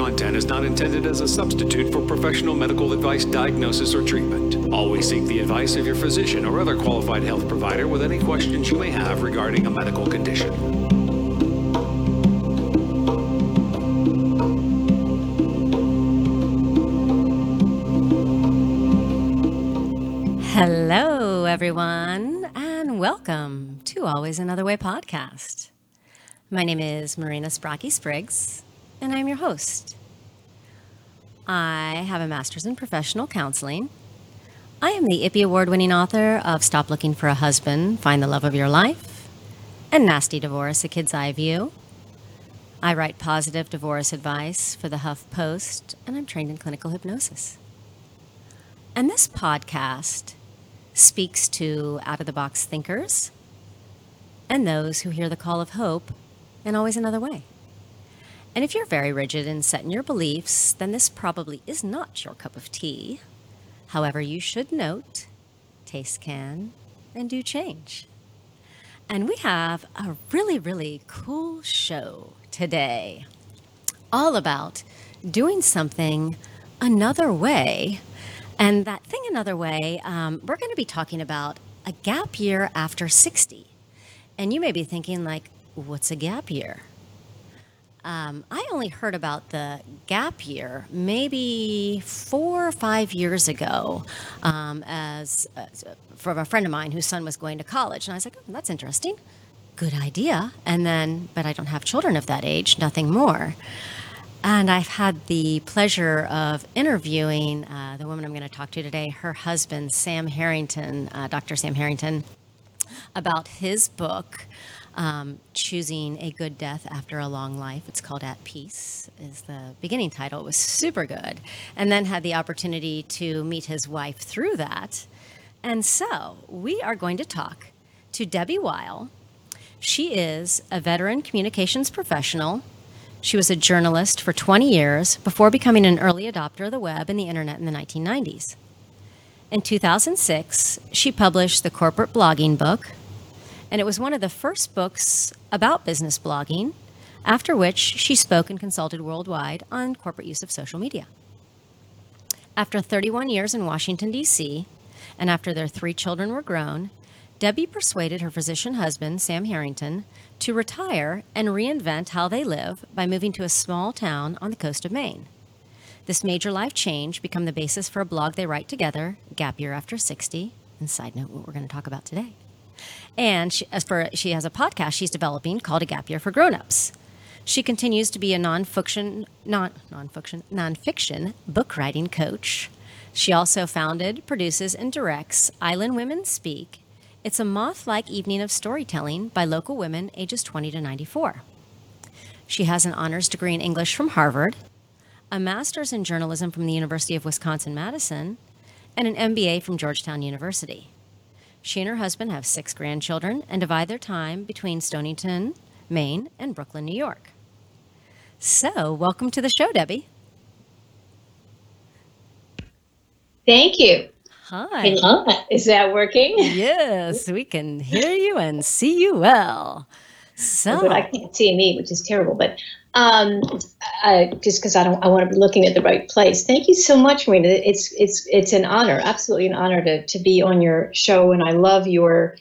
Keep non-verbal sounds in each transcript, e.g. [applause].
content is not intended as a substitute for professional medical advice, diagnosis, or treatment. Always seek the advice of your physician or other qualified health provider with any questions you may have regarding a medical condition. Hello, everyone, and welcome to Always Another Way podcast. My name is Marina Sprocki Spriggs, and I'm your host. I have a master's in professional counseling. I am the IPPY Award winning author of Stop Looking for a Husband, Find the Love of Your Life, and Nasty Divorce, A Kid's Eye View. I write positive divorce advice for the Huff Post, and I'm trained in clinical hypnosis. And this podcast speaks to out of the box thinkers and those who hear the call of hope and always another way. And if you're very rigid and set in your beliefs, then this probably is not your cup of tea. However, you should note taste can and do change. And we have a really, really cool show today, all about doing something another way. And that thing another way, um, we're going to be talking about a gap year after 60. And you may be thinking, like, what's a gap year? Um, I only heard about the gap year maybe four or five years ago um, as, as from a friend of mine whose son was going to college. And I was like, oh, that's interesting. Good idea. And then, but I don't have children of that age, nothing more. And I've had the pleasure of interviewing uh, the woman I'm going to talk to today, her husband, Sam Harrington, uh, Dr. Sam Harrington, about his book um, choosing a good death after a long life. It's called At Peace, is the beginning title. It was super good. And then had the opportunity to meet his wife through that. And so we are going to talk to Debbie Weil. She is a veteran communications professional. She was a journalist for 20 years before becoming an early adopter of the web and the internet in the 1990s. In 2006, she published the corporate blogging book, and it was one of the first books about business blogging, after which she spoke and consulted worldwide on corporate use of social media. After 31 years in Washington, D.C., and after their three children were grown, Debbie persuaded her physician husband, Sam Harrington, to retire and reinvent how they live by moving to a small town on the coast of Maine. This major life change became the basis for a blog they write together, Gap Year After 60, and side note, what we're going to talk about today. And she, as for she has a podcast she's developing called A Gap Year for Grown-ups. She continues to be a nonfiction, non nonfiction, nonfiction book writing coach. She also founded, produces, and directs Island Women Speak. It's a moth-like evening of storytelling by local women ages 20 to 94. She has an honors degree in English from Harvard, a master's in journalism from the University of Wisconsin Madison, and an MBA from Georgetown University. She and her husband have six grandchildren and divide their time between Stonington, Maine, and Brooklyn, New York. So, welcome to the show, Debbie. Thank you. Hi. Is that working? Yes, we can hear you and see you well. So, but I can't see me, which is terrible. But um, just because I don't, I want to be looking at the right place. Thank you so much, Marina. It's it's it's an honor, absolutely an honor to to be on your show, and I love your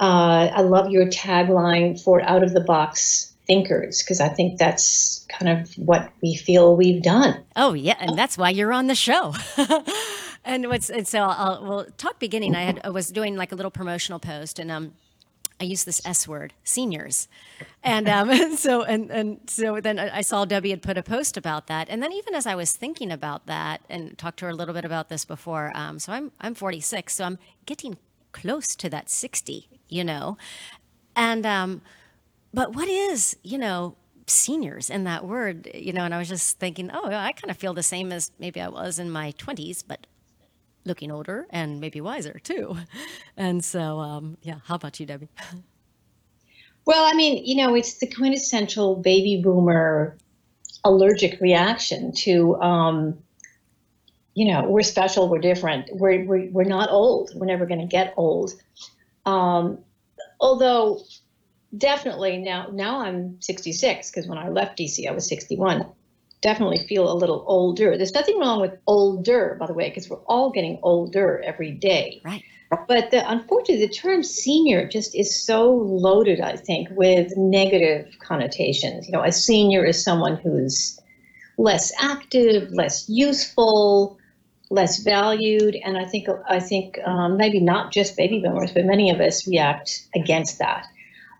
uh, I love your tagline for out of the box thinkers because I think that's kind of what we feel we've done. Oh yeah, and that's why you're on the show. [laughs] and what's and so I'll well talk beginning. I had I was doing like a little promotional post and um I use this S word, seniors, and um, [laughs] so and and so then I saw Debbie had put a post about that, and then even as I was thinking about that and talked to her a little bit about this before, um, so I'm I'm 46, so I'm getting close to that 60, you know, and um, but what is you know seniors in that word, you know, and I was just thinking, oh, I kind of feel the same as maybe I was in my 20s, but looking older and maybe wiser too. [laughs] And so, um, yeah, how about you, Debbie? Well, I mean, you know, it's the quintessential baby boomer allergic reaction to, um, you know, we're special, we're different, we're, we're, we're not old, we're never going to get old. Um, although, definitely now, now I'm 66 because when I left DC, I was 61. Definitely feel a little older. There's nothing wrong with older, by the way, because we're all getting older every day. Right. But the, unfortunately, the term senior just is so loaded, I think, with negative connotations. You know, a senior is someone who's less active, less useful, less valued, and I think I think um, maybe not just baby boomers, but many of us react against that.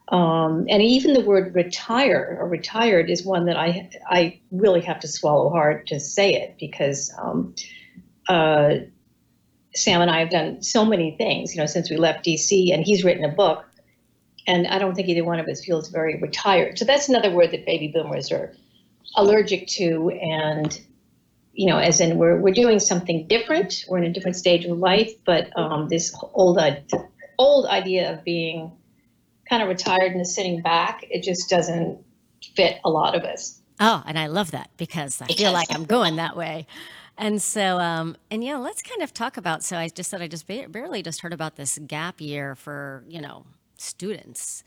Um, and even the word retire or retired is one that I I really have to swallow hard to say it because um, uh, Sam and I have done so many things, you know, since we left DC, and he's written a book, and I don't think either one of us feels very retired. So that's another word that baby boomers are allergic to, and you know, as in we're we're doing something different. We're in a different stage of life, but um, this old old idea of being kind of retired and is sitting back, it just doesn't fit a lot of us. Oh, and I love that because I feel like I'm going that way. And so, um, and yeah, let's kind of talk about. So I just said I just barely just heard about this gap year for you know students.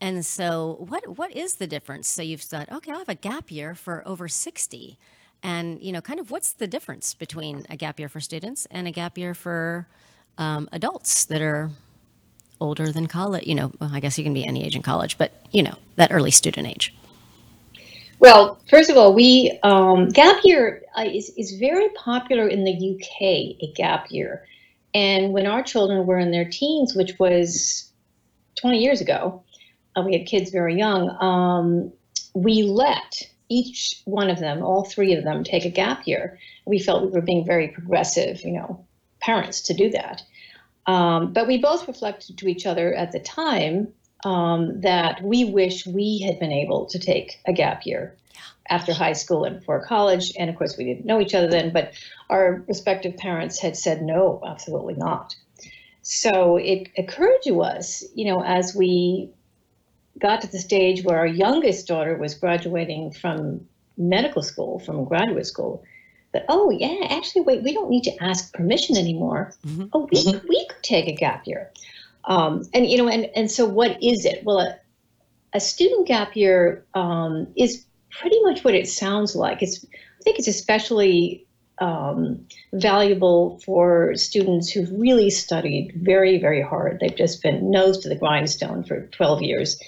And so, what what is the difference? So you've said, okay, I'll have a gap year for over sixty, and you know, kind of what's the difference between a gap year for students and a gap year for um, adults that are older than college? You know, well, I guess you can be any age in college, but you know, that early student age. Well, first of all, we um, gap year uh, is is very popular in the UK. A gap year, and when our children were in their teens, which was 20 years ago, uh, we had kids very young. Um, we let each one of them, all three of them, take a gap year. We felt we were being very progressive, you know, parents to do that. Um, but we both reflected to each other at the time um, that we wish we had been able to take a gap year after high school and before college. And of course, we didn't know each other then, but our respective parents had said, no, absolutely not. So it occurred to us, you know, as we got to the stage where our youngest daughter was graduating from medical school, from graduate school, that, oh, yeah, actually, wait, we don't need to ask permission anymore. Mm-hmm. Oh, we, mm-hmm. we could take a gap year. Um, and you know, and and so what is it? Well, a, a student gap year um, is pretty much what it sounds like. It's I think it's especially um, valuable for students who've really studied very very hard. They've just been nose to the grindstone for 12 years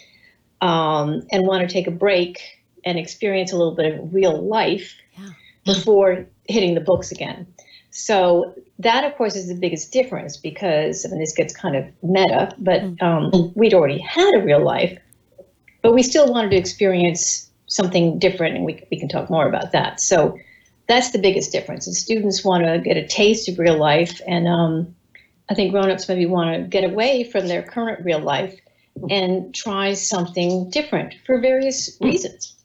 um, and want to take a break and experience a little bit of real life yeah. before hitting the books again. So that, of course, is the biggest difference because I mean, this gets kind of meta, but mm. um, we'd already had a real life, but we still wanted to experience something different, and we, we can talk more about that. So that's the biggest difference. And students want to get a taste of real life, and um, I think grown-ups maybe want to get away from their current real life and try something different for various reasons.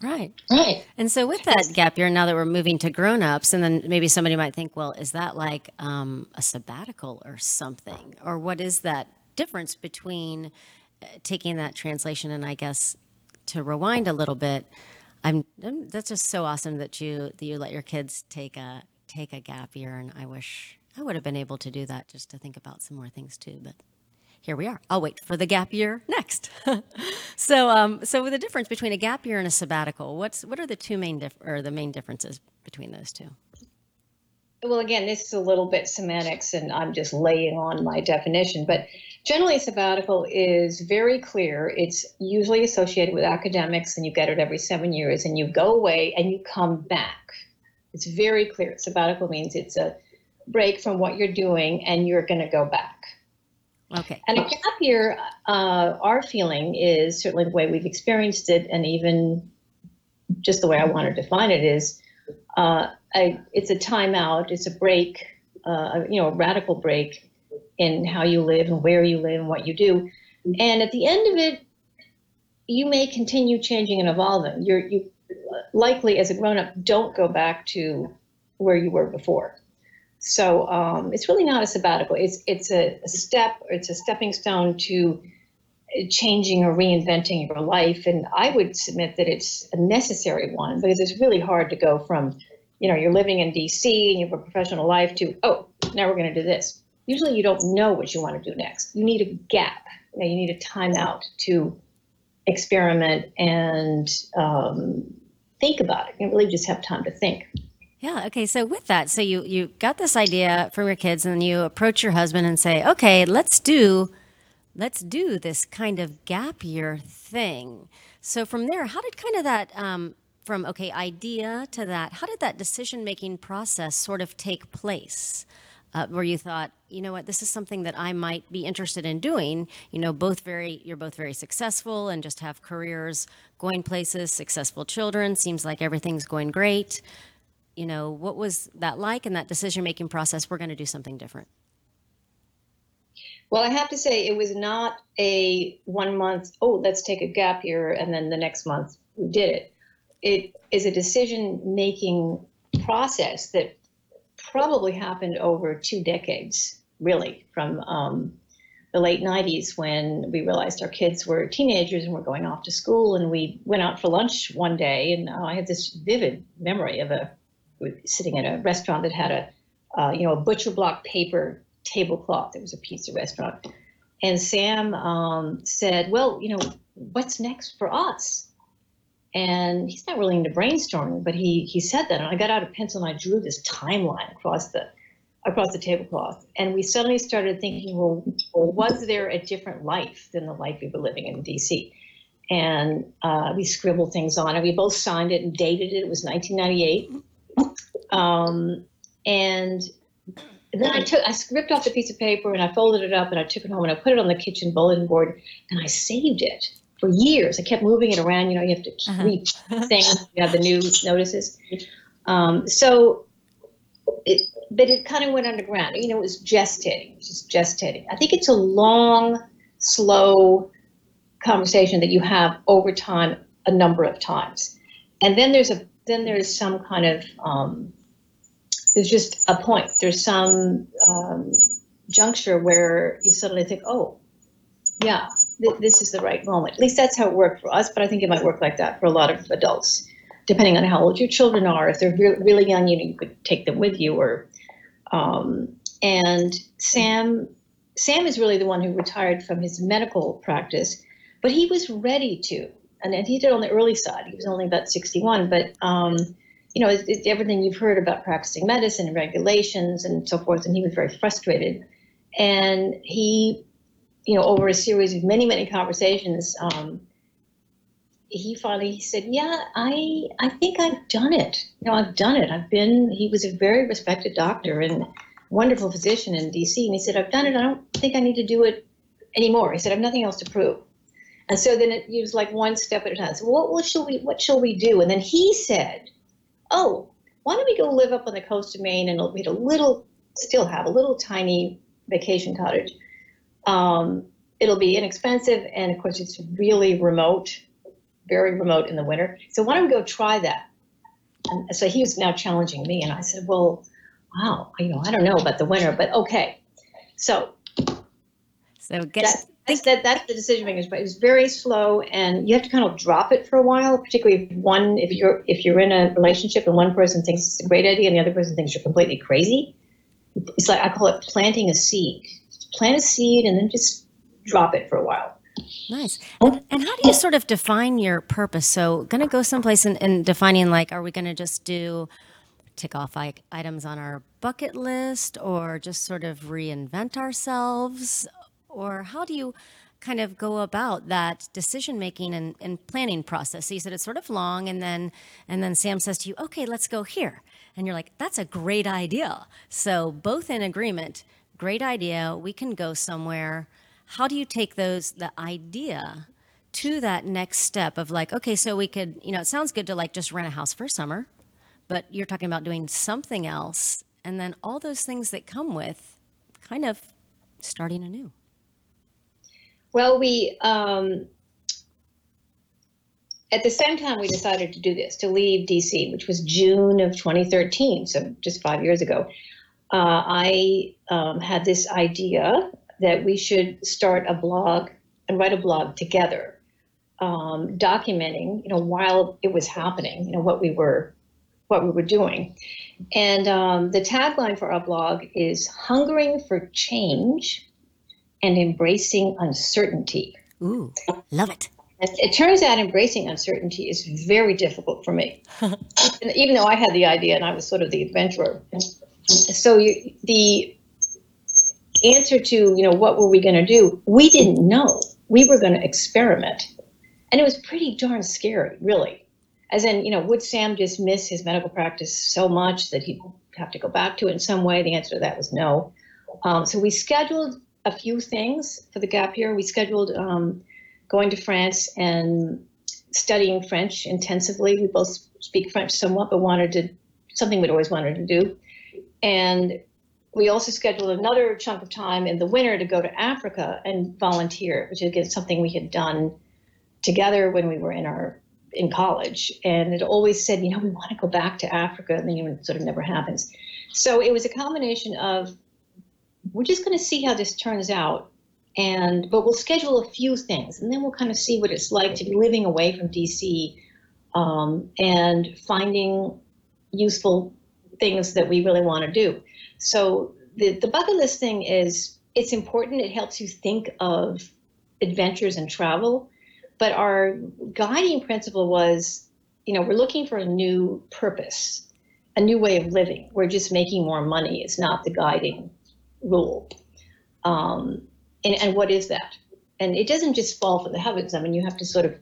Right. Right. And so with that gap year, now that we're moving to grown-ups, and then maybe somebody might think, well, is that like um, a sabbatical or something? Or what is that difference between uh, taking that translation and I guess to rewind a little bit, I'm, I'm, that's just so awesome that you that you let your kids take a take a gap year and I wish I would have been able to do that just to think about some more things too, but here we are. I'll wait for the gap year next. [laughs] so, um, so the difference between a gap year and a sabbatical, what's what are the two main dif- or the main differences between those two? Well, again, this is a little bit semantics, and I'm just laying on my definition. But generally, sabbatical is very clear. It's usually associated with academics, and you get it every seven years, and you go away and you come back. It's very clear. Sabbatical means it's a break from what you're doing, and you're going to go back. Okay. And a gap year, uh, our feeling is certainly the way we've experienced it, and even just the way I want to define it is, uh, it's a timeout, it's a break, uh, you know, a radical break in how you live and where you live and what you do. And at the end of it, you may continue changing and evolving. You're you likely, as a grown up, don't go back to where you were before. So um, it's really not a sabbatical. It's it's a, a step. It's a stepping stone to changing or reinventing your life. And I would submit that it's a necessary one because it's really hard to go from, you know, you're living in DC and you have a professional life to, oh, now we're going to do this. Usually you don't know what you want to do next. You need a gap. You, know, you need a timeout to experiment and um, think about it. You really just have time to think. Yeah. Okay. So with that, so you you got this idea from your kids, and you approach your husband and say, "Okay, let's do, let's do this kind of gap year thing." So from there, how did kind of that um, from okay idea to that? How did that decision making process sort of take place? Uh, where you thought, you know what, this is something that I might be interested in doing. You know, both very, you're both very successful and just have careers going places, successful children. Seems like everything's going great you know, what was that like in that decision making process? We're going to do something different. Well, I have to say, it was not a one month, oh, let's take a gap year, and then the next month we did it. It is a decision making process that probably happened over two decades, really, from um, the late 90s when we realized our kids were teenagers and were going off to school. And we went out for lunch one day, and uh, I have this vivid memory of a sitting at a restaurant that had a, uh, you know, a butcher block paper tablecloth. It was a pizza restaurant. And Sam um, said, well, you know, what's next for us? And he's not really into brainstorming, but he he said that, and I got out a pencil and I drew this timeline across the across the tablecloth, and we suddenly started thinking, well, was there a different life than the life we were living in D.C.? And uh, we scribbled things on it. We both signed it and dated it. It was 1998. Um, and then I took, I ripped off the piece of paper and I folded it up and I took it home and I put it on the kitchen bulletin board and I saved it for years. I kept moving it around. You know, you have to keep uh-huh. things. You have the new notices. Um, so, it, but it kind of went underground. You know, it was gestating, it was just gestating. I think it's a long, slow conversation that you have over time, a number of times, and then there's a then there's some kind of um, there's just a point. There's some um, juncture where you suddenly think, oh, yeah, th- this is the right moment. At least that's how it worked for us, but I think it might work like that for a lot of adults, depending on how old your children are. If they're re- really young, you know, you could take them with you, or um, and Sam. Sam is really the one who retired from his medical practice, but he was ready to and, he did on the early side. He was only about 61, but um, you know, it's, it's everything you've heard about practicing medicine and regulations and so forth. And he was very frustrated, and he, you know, over a series of many many conversations, um, he finally he said, "Yeah, I I think I've done it. You know, I've done it. I've been." He was a very respected doctor and wonderful physician in D.C. And he said, "I've done it. I don't think I need to do it anymore." He said, "I have nothing else to prove." And so then it was like one step at a time. So what, what shall we what shall we do? And then he said, "Oh, why don't we go live up on the coast of Maine and we'd a little, still have a little tiny vacation cottage. Um, it'll be inexpensive, and of course it's really remote, very remote in the winter. So why don't we go try that?" And so he was now challenging me, and I said, "Well, wow, you know, I don't know about the winter, but okay." So, so get that's, that, that's the decision makers, but it's very slow, and you have to kind of drop it for a while. Particularly if one, if you're if you're in a relationship and one person thinks it's a great idea and the other person thinks you're completely crazy. It's like I call it planting a seed. Plant a seed and then just drop it for a while. Nice. And, and how do you sort of define your purpose? So, going to go someplace in defining like, are we going to just do tick off items on our bucket list or just sort of reinvent ourselves? Or how do you kind of go about that decision making and, and, planning process? So you said it's sort of long, and then and then Sam says to you, "Okay, let's go here," and you're like, "That's a great idea." So both in agreement. Great idea. We can go somewhere. How do you take those the idea to that next step of like, okay, so we could, you know, it sounds good to like just rent a house for summer, but you're talking about doing something else, and then all those things that come with kind of starting anew. Well, we um, at the same time we decided to do this to leave DC, which was June of 2013, so just five years ago. Uh, I um, had this idea that we should start a blog and write a blog together, um, documenting, you know, while it was happening, you know, what we were, what we were doing. And um, the tagline for our blog is "Hungering for Change." And embracing uncertainty. Ooh, love it. it turns out embracing uncertainty is very difficult for me, [laughs] even though I had the idea and I was sort of the adventurer. So you, the answer to you know what were we going to do? We didn't know. We were going to experiment, and it was pretty darn scary, really. As in, you know, would Sam just miss his medical practice so much that he'd have to go back to it in some way? The answer to that was no. Um, so we scheduled a few things for the gap year. We scheduled um, going to France and studying French intensively. We both speak French somewhat, but wanted to something we'd always wanted to do. And we also scheduled another chunk of time in the winter to go to Africa and volunteer, which is something we had done together when we were in our in college. And it always said, you know, we want to go back to Africa, and then it sort of never happens. So it was a combination of we're just going to see how this turns out and but we'll schedule a few things and then we'll kind of see what it's like to be living away from dc um, and finding useful things that we really want to do. So the, the bucket list thing is it's important it helps you think of adventures and travel but our guiding principle was you know we're looking for a new purpose a new way of living. We're just making more money it's not the guiding rule um, and, and what is that? And it doesn't just fall from the heavens. I mean, you have to sort of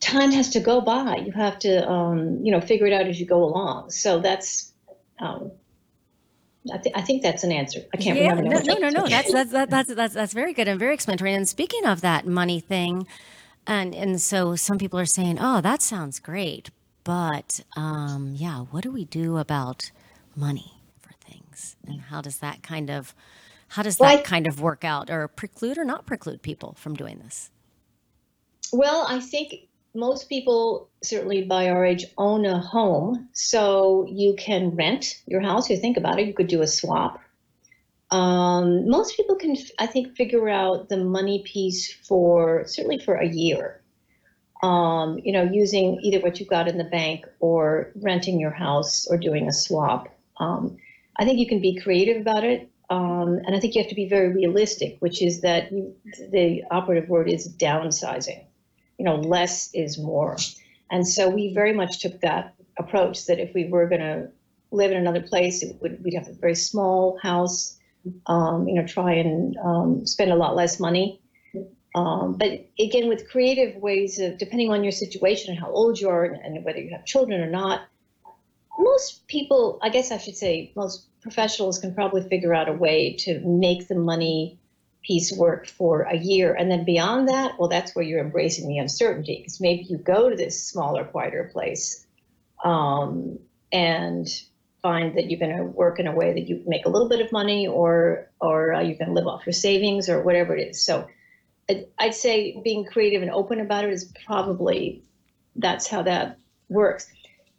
time has to go by. You have to, um, you know, figure it out as you go along. So that's, um, I, th- I, think that's an answer. I can't yeah, remember. No, no, no, no. That's, that's, that's, that's, that's very good and very explanatory. And speaking of that money thing, and, and so some people are saying, oh, that sounds great. But um, yeah, what do we do about money things? And how does that kind of how does that well, kind of work out or preclude or not preclude people from doing this? Well, I think most people, certainly by our age, own a home. So you can rent your house. You think about it, you could do a swap. Um, most people can, I think, figure out the money piece for certainly for a year. Um, you know, using either what you've got in the bank or renting your house or doing a swap. Um, I think you can be creative about it. Um, and I think you have to be very realistic, which is that you, the operative word is downsizing. You know, less is more. And so we very much took that approach that if we were going to live in another place, would, we'd have a very small house, um, you know, try and um, spend a lot less money. Um, but again, with creative ways of, depending on your situation and how old you are and, and whether you have children or not, most people, I guess I should say, most professionals can probably figure out a way to make the money piece work for a year. And then beyond that, well, that's where you're embracing the uncertainty because maybe you go to this smaller, quieter place um, and find that you're going to work in a way that you make a little bit of money or or uh, you can live off your savings or whatever it is. So I'd say being creative and open about it is probably that's how that works.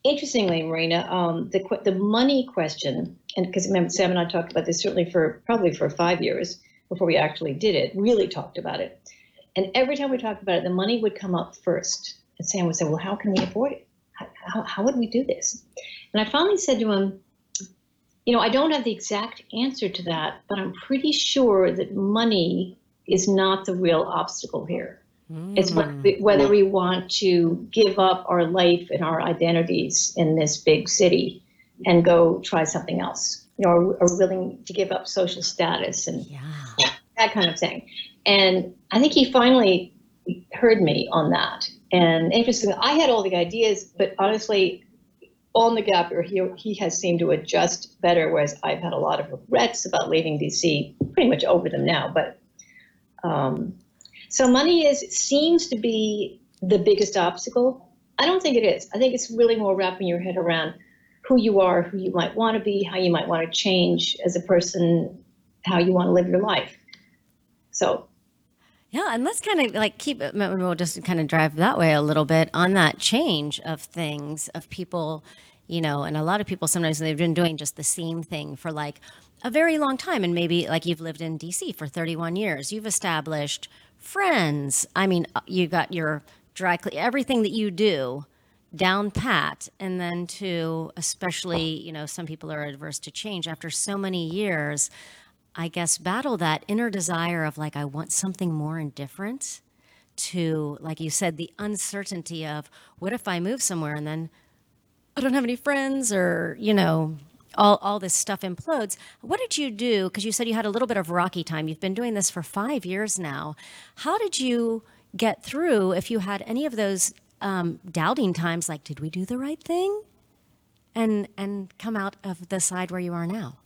Interestingly, Marina, um, the the money question and because remember Sam and I talked about this certainly for probably for five years before we actually did it, really talked about it. And every time we talked about it, the money would come up first. And Sam would say, Well, how can we afford it? How, how, how would we do this? And I finally said to him, You know, I don't have the exact answer to that, but I'm pretty sure that money is not the real obstacle here. Mm. It's whether we want to give up our life and our identities in this big city and go try something else, you know, are, willing to give up social status and yeah. that kind of thing. And I think he finally heard me on that. And interesting, I had all the ideas, but honestly, on the gap year, he, he has seemed to adjust better, whereas I've had a lot of regrets about leaving DC, pretty much over them now. But um, so money is seems to be the biggest obstacle. I don't think it is. I think it's really more wrapping your head around who you are, who you might want to be, how you might want to change as a person, how you want to live your life. So yeah, and let's kind of like keep it, we'll just kind of drive that way a little bit on that change of things, of people, you know, and a lot of people sometimes they've been doing just the same thing for like a very long time. And maybe like you've lived in DC for 31 years, you've established friends. I mean, uh, you got your dry clean, everything that you do down pat and then to especially you know some people are adverse to change after so many years i guess battle that inner desire of like i want something more and different to, like you said, the uncertainty of what if I move somewhere and then I don't have any friends or, you know, all, all this stuff implodes. What did you do? Because you said you had a little bit of rocky time. You've been doing this for five years now. How did you get through if you had any of those um, doubting times like, did we do the right thing? And, and come out of the side where you are now?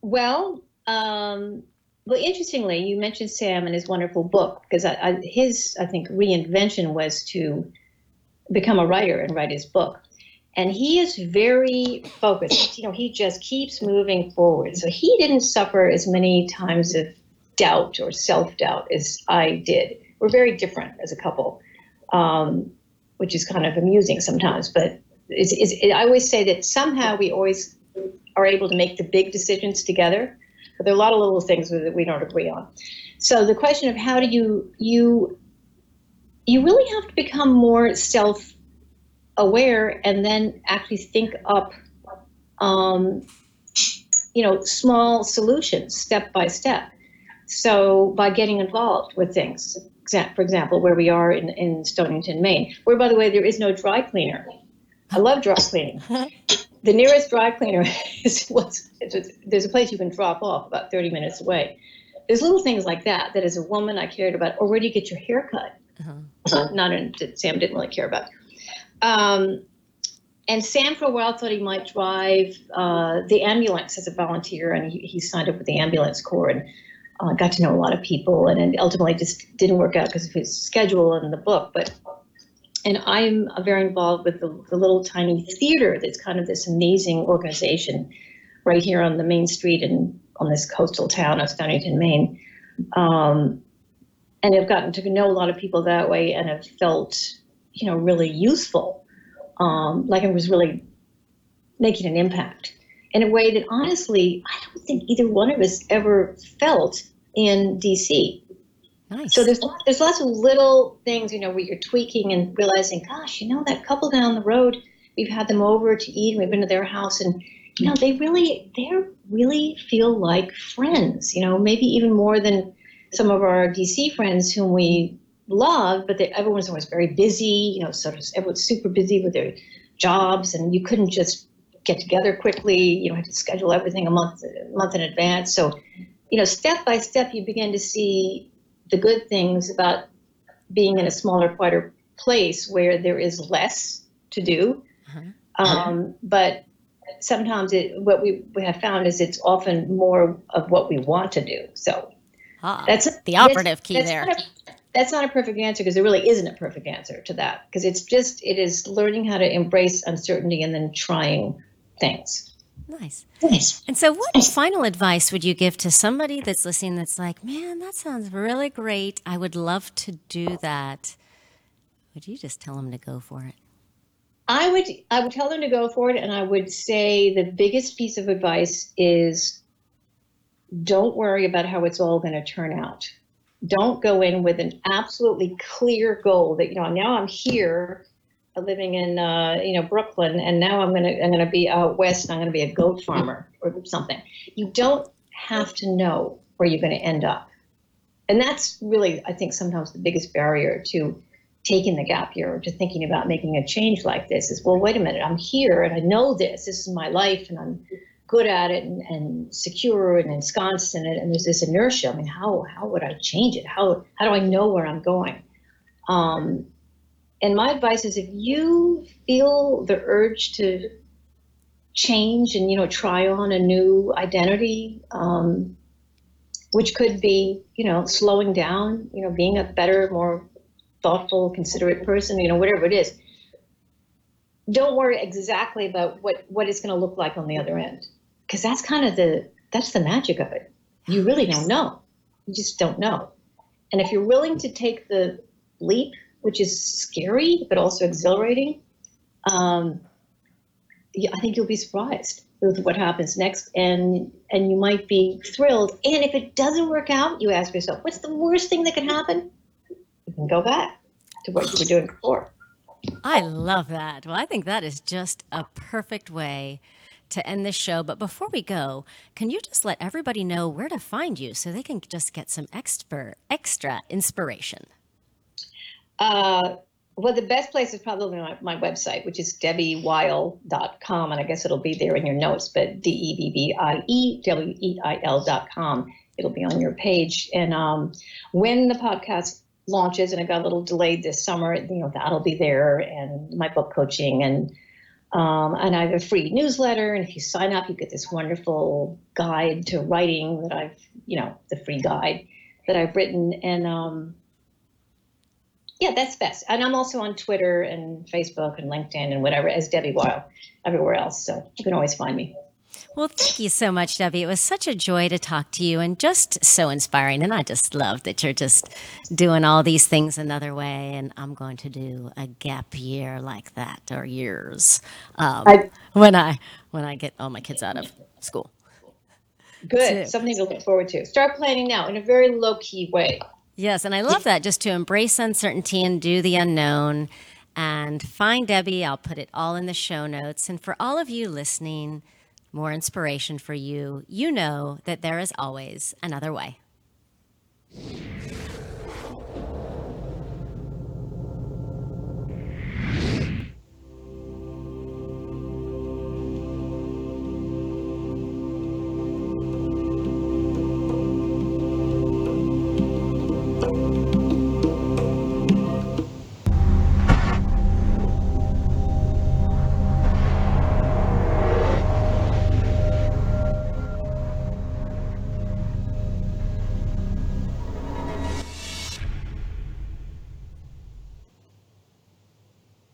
Well, um, well, interestingly, you mentioned Sam and his wonderful book because I, I, his, I think, reinvention was to become a writer and write his book. And he is very focused. You know, he just keeps moving forward. So he didn't suffer as many times of doubt or self doubt as I did. We're very different as a couple, um, which is kind of amusing sometimes. But it's, it's, it, I always say that somehow we always are able to make the big decisions together but there are a lot of little things that we don't agree on. So the question of how do you you you really have to become more self aware and then actually think up um, you know small solutions step by step so by getting involved with things for example where we are in, in stonington maine where by the way there is no dry cleaner i love dry cleaning the nearest dry cleaner [laughs] is what's there's a place you can drop off about 30 minutes away. There's little things like that that as a woman I cared about. Or where do you get your hair cut? Uh-huh. Not in, Sam didn't really care about. Um, and Sam for a while thought he might drive uh, the ambulance as a volunteer, and he, he, signed up with the ambulance corps and uh, got to know a lot of people, and, ultimately just didn't work out because of his schedule and the book. But and I'm very involved with the, the, little tiny theater that's kind of this amazing organization right here on the main street and on this coastal town of Stonington, Maine. Um, and I've gotten to know a lot of people that way and have felt, you know, really useful. Um, like I was really making an impact in a way that honestly, I don't think either one of us ever felt in DC. Nice. So there's there's lots of little things, you know, where you're tweaking and realizing, gosh, you know, that couple down the road, we've had them over to eat, and we've been to their house, and you know, they really they really feel like friends. You know, maybe even more than some of our DC friends whom we love, but they, everyone's always very busy. You know, sort of everyone's super busy with their jobs, and you couldn't just get together quickly. You know, have to schedule everything a month a month in advance. So, you know, step by step, you begin to see the good things about being in a smaller, quieter place where there is less to do. Uh-huh. Um, but sometimes it, what we, we have found is it's often more of what we want to do. So ah, that's the operative key that's there. Not a, that's not a perfect answer because there really isn't a perfect answer to that because it's just it is learning how to embrace uncertainty and then trying things. Nice. Nice. And so, what final advice would you give to somebody that's listening that's like, man, that sounds really great. I would love to do that. Would you just tell them to go for it? I would I would tell them to go for it and I would say the biggest piece of advice is don't worry about how it's all going to turn out. Don't go in with an absolutely clear goal that you know now I'm here living in uh, you know Brooklyn, and now I'm gonna I'm gonna be out west. And I'm gonna be a goat farmer or something. You don't have to know where you're to end up, and that's really I think sometimes the biggest barrier to taking the gap year or to thinking about making a change like this is well wait a minute I'm here and I know this this is my life and I'm good at it and, and secure and ensconced in it and there's this inertia. I mean how how would I change it? How how do I know where I'm going? Um, and my advice is if you feel the urge to change and you know try on a new identity um, which could be you know slowing down you know being a better more thoughtful considerate person you know whatever it is don't worry exactly about what what it's going to look like on the other end because that's kind of the that's the magic of it you really don't know you just don't know and if you're willing to take the leap which is scary but also exhilarating. Um, yeah, I think you'll be surprised with what happens next, and and you might be thrilled. And if it doesn't work out, you ask yourself, what's the worst thing that could happen? You can go back to what you were doing before. I love that. Well, I think that is just a perfect way to end this show. But before we go, can you just let everybody know where to find you so they can just get some extra extra inspiration? Uh, well, the best place is probably my, my website, which is debbieweil.com. And I guess it'll be there in your notes, but D E B B I E W E I L.com. It'll be on your page. And um, when the podcast launches, and it got a little delayed this summer, you know, that'll be there and my book coaching and um, and I have a free newsletter. And if you sign up, you get this wonderful guide to writing that I've, you know, the free guide that I've written. And um, yeah, that's best. And I'm also on Twitter and Facebook and LinkedIn and whatever as Debbie Weil everywhere else. So you can always find me. Well, thank you so much, Debbie. It was such a joy to talk to you and just so inspiring. And I just love that you're just doing all these things another way. And I'm going to do a gap year like that or years um, I, when I when I get all my kids out of school. Good. Something to look forward to. Start planning now in a very low key way. Yes, and I love that just to embrace uncertainty and do the unknown. And find Debbie. I'll put it all in the show notes. And for all of you listening, more inspiration for you, you know that there is always another way.